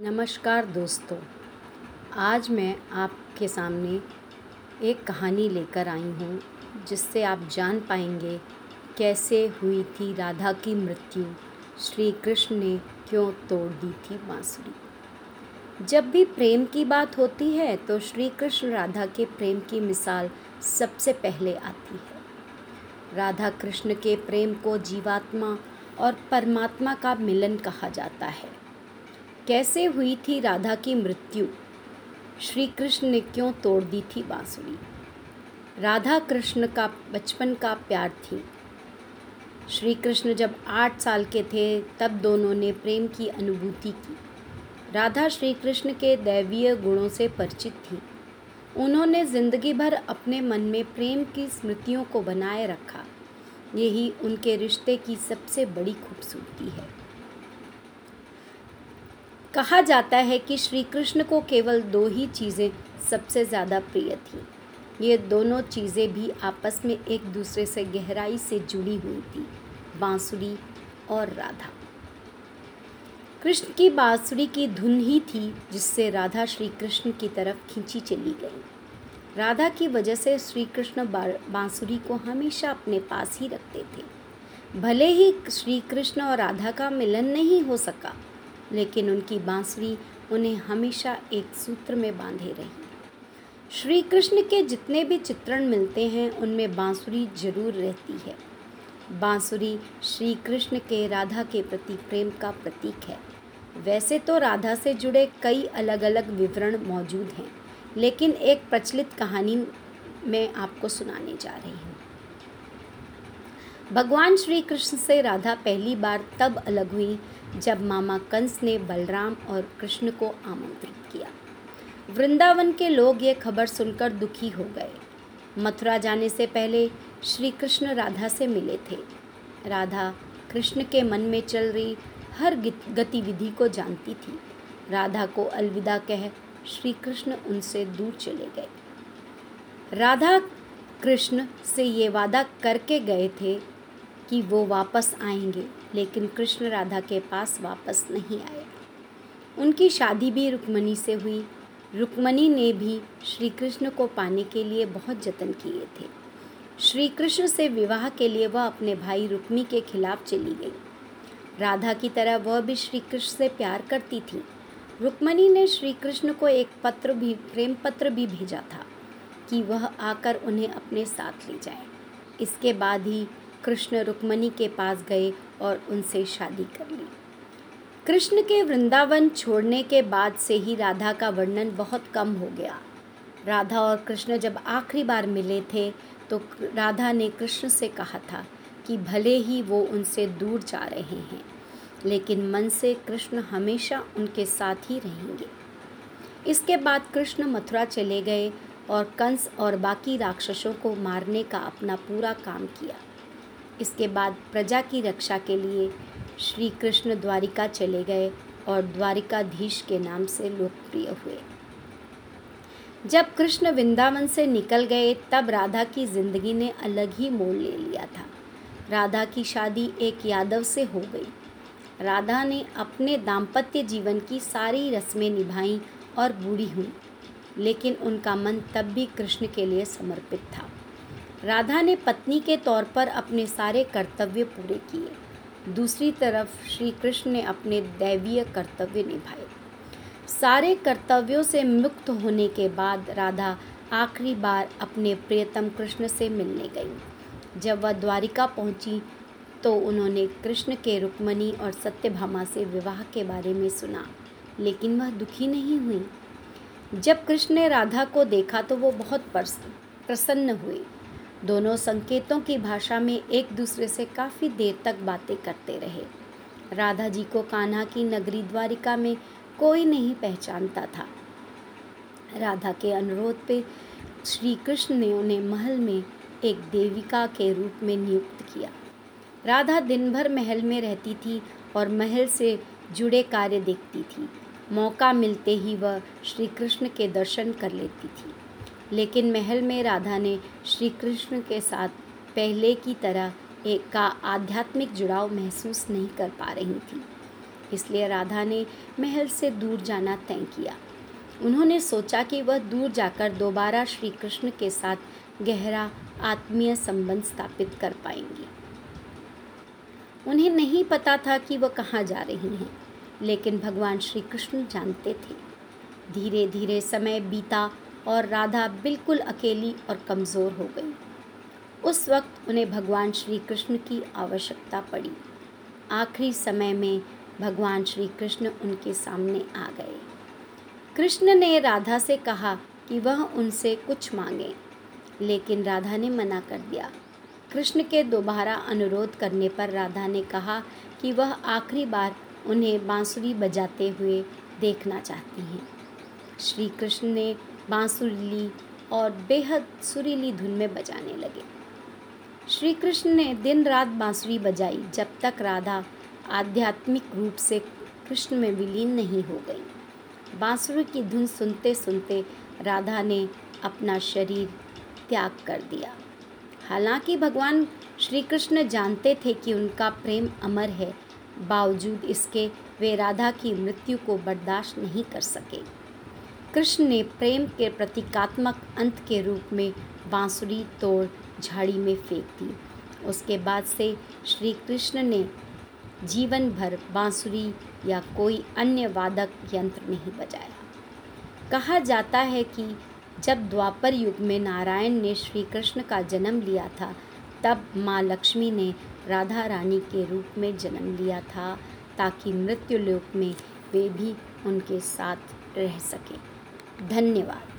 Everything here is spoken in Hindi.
नमस्कार दोस्तों, आज मैं आपके सामने एक कहानी लेकर आई हूँ, जिससे आप जान पाएँगे कैसे हुई थी राधा की मृत्यु। श्री कृष्ण ने क्यों तोड़ दी थी बांसुरी? जब भी प्रेम की बात होती है तो श्री कृष्ण राधा के प्रेम की मिसाल सबसे पहले आती है। राधा कृष्ण के प्रेम को जीवात्मा और परमात्मा का मिलन कहा जाता है। कैसे हुई थी राधा की मृत्यु? श्री कृष्ण ने क्यों तोड़ दी थी बांसुरी? राधा कृष्ण का बचपन का प्यार थी। श्री कृष्ण जब आठ साल के थे, तब दोनों ने प्रेम की अनुभूति की। राधा श्री कृष्ण के दैवीय गुणों से परिचित थी। उन्होंने ज़िंदगी भर अपने मन में प्रेम की स्मृतियों को बनाए रखा। यही उनके रिश्ते की सबसे बड़ी खूबसूरती है। कहा जाता है कि श्री कृष्ण को केवल दो ही चीज़ें सबसे ज़्यादा प्रिय थीं। ये दोनों चीज़ें भी आपस में एक दूसरे से गहराई से जुड़ी हुई थी, बांसुरी और राधा। कृष्ण की बांसुरी की धुन ही थी जिससे राधा श्री कृष्ण की तरफ़ खींची चली गई। राधा की वजह से श्री कृष्ण बांसुरी को हमेशा अपने पास ही रखते थे। भले ही श्री कृष्ण और राधा का मिलन नहीं हो सका लेकिन उनकी बांसुरी उन्हें हमेशा एक सूत्र में बांधे रही। श्री कृष्ण के जितने भी चित्रण मिलते हैं, उनमें बांसुरी ज़रूर रहती है। बांसुरी श्री कृष्ण के राधा के प्रति प्रेम का प्रतीक है। वैसे तो राधा से जुड़े कई अलग अलग विवरण मौजूद हैं, लेकिन एक प्रचलित कहानी मैं आपको सुनाने जा रही हूँ। भगवान श्री कृष्ण से राधा पहली बार तब अलग हुई जब मामा कंस ने बलराम और कृष्ण को आमंत्रित किया। वृंदावन के लोग ये खबर सुनकर दुखी हो गए। मथुरा जाने से पहले श्री कृष्ण राधा से मिले थे। राधा कृष्ण के मन में चल रही हर गतिविधि को जानती थी। राधा को अलविदा कह श्री कृष्ण उनसे दूर चले गए। राधा कृष्ण से ये वादा करके गए थे कि वो वापस आएँगे, लेकिन कृष्ण राधा के पास वापस नहीं आए। उनकी शादी भी रुक्मणी से हुई। रुक्मणी ने भी श्री कृष्ण को पाने के लिए बहुत जतन किए थे। श्री कृष्ण से विवाह के लिए वह अपने भाई रुक्मी के खिलाफ चली गई। राधा की तरह वह भी श्री कृष्ण से प्यार करती थी। रुक्मणी ने श्री कृष्ण को एक पत्र भी, प्रेम पत्र भी भेजा था कि वह आकर उन्हें अपने साथ ले जाए। इसके बाद ही कृष्ण रुक्मणी के पास गए और उनसे शादी कर ली। कृष्ण के वृंदावन छोड़ने के बाद से ही राधा का वर्णन बहुत कम हो गया। राधा और कृष्ण जब आखिरी बार मिले थे तो राधा ने कृष्ण से कहा था कि भले ही वो उनसे दूर जा रहे हैं, लेकिन मन से कृष्ण हमेशा उनके साथ ही रहेंगे। इसके बाद कृष्ण मथुरा चले गए और कंस और बाकी राक्षसों को मारने का अपना पूरा काम किया। इसके बाद प्रजा की रक्षा के लिए श्री कृष्ण द्वारिका चले गए और द्वारिकाधीश के नाम से लोकप्रिय हुए। जब कृष्ण वृंदावन से निकल गए, तब राधा की ज़िंदगी ने अलग ही मोड़ ले लिया था। राधा की शादी एक यादव से हो गई। राधा ने अपने दाम्पत्य जीवन की सारी रस्में निभाई और बूढ़ी हुई, लेकिन उनका मन तब भी कृष्ण के लिए समर्पित था। राधा ने पत्नी के तौर पर अपने सारे कर्तव्य पूरे किए। दूसरी तरफ़ श्री कृष्ण ने अपने दैवीय कर्तव्य निभाए। सारे कर्तव्यों से मुक्त होने के बाद राधा आखिरी बार अपने प्रियतम कृष्ण से मिलने गई। जब वह द्वारिका पहुँची तो उन्होंने कृष्ण के रुक्मणी और सत्यभामा से विवाह के बारे में सुना, लेकिन वह दुखी नहीं हुई। जब कृष्ण ने राधा को देखा तो वो बहुत प्रसन्न हुए। दोनों संकेतों की भाषा में एक दूसरे से काफ़ी देर तक बातें करते रहे। राधा जी को कान्हा की नगरी द्वारिका में कोई नहीं पहचानता था। राधा के अनुरोध पे श्री कृष्ण ने उन्हें महल में एक देविका के रूप में नियुक्त किया। राधा दिन भर महल में रहती थी और महल से जुड़े कार्य देखती थी। मौका मिलते ही वह श्री कृष्ण के दर्शन कर लेती थी। लेकिन महल में राधा ने श्री कृष्ण के साथ पहले की तरह एक का आध्यात्मिक जुड़ाव महसूस नहीं कर पा रही थी। इसलिए राधा ने महल से दूर जाना तय किया। उन्होंने सोचा कि वह दूर जाकर दोबारा श्री कृष्ण के साथ गहरा आत्मीय संबंध स्थापित कर पाएँगी। उन्हें नहीं पता था कि वह कहाँ जा रही हैं, लेकिन भगवान श्री कृष्ण जानते थे। धीरे धीरे समय बीता और राधा बिल्कुल अकेली और कमज़ोर हो गई। उस वक्त उन्हें भगवान श्री कृष्ण की आवश्यकता पड़ी। आखिरी समय में भगवान श्री कृष्ण उनके सामने आ गए। कृष्ण ने राधा से कहा कि वह उनसे कुछ मांगे, लेकिन राधा ने मना कर दिया। कृष्ण के दोबारा अनुरोध करने पर राधा ने कहा कि वह आखिरी बार उन्हें बांसुरी बजाते हुए देखना चाहती हैं। श्री कृष्ण ने बांसुरी और बेहद सुरीली धुन में बजाने लगे। श्री कृष्ण ने दिन रात बांसुरी बजाई, जब तक राधा आध्यात्मिक रूप से कृष्ण में विलीन नहीं हो गई। बांसुरी की धुन सुनते सुनते राधा ने अपना शरीर त्याग कर दिया। हालाँकि भगवान श्री कृष्ण जानते थे कि उनका प्रेम अमर है, बावजूद इसके वे राधा की मृत्यु को बर्दाश्त नहीं कर सके। कृष्ण ने प्रेम के प्रतीकात्मक अंत के रूप में बांसुरी तोड़ झाड़ी में फेंक दी। उसके बाद से श्री कृष्ण ने जीवन भर बांसुरी या कोई अन्य वादक यंत्र नहीं बजाया। कहा जाता है कि जब द्वापर युग में नारायण ने श्री कृष्ण का जन्म लिया था, तब माँ लक्ष्मी ने राधा रानी के रूप में जन्म लिया था ताकि मृत्यु लोक में वे भी उनके साथ रह सकें। धन्यवाद।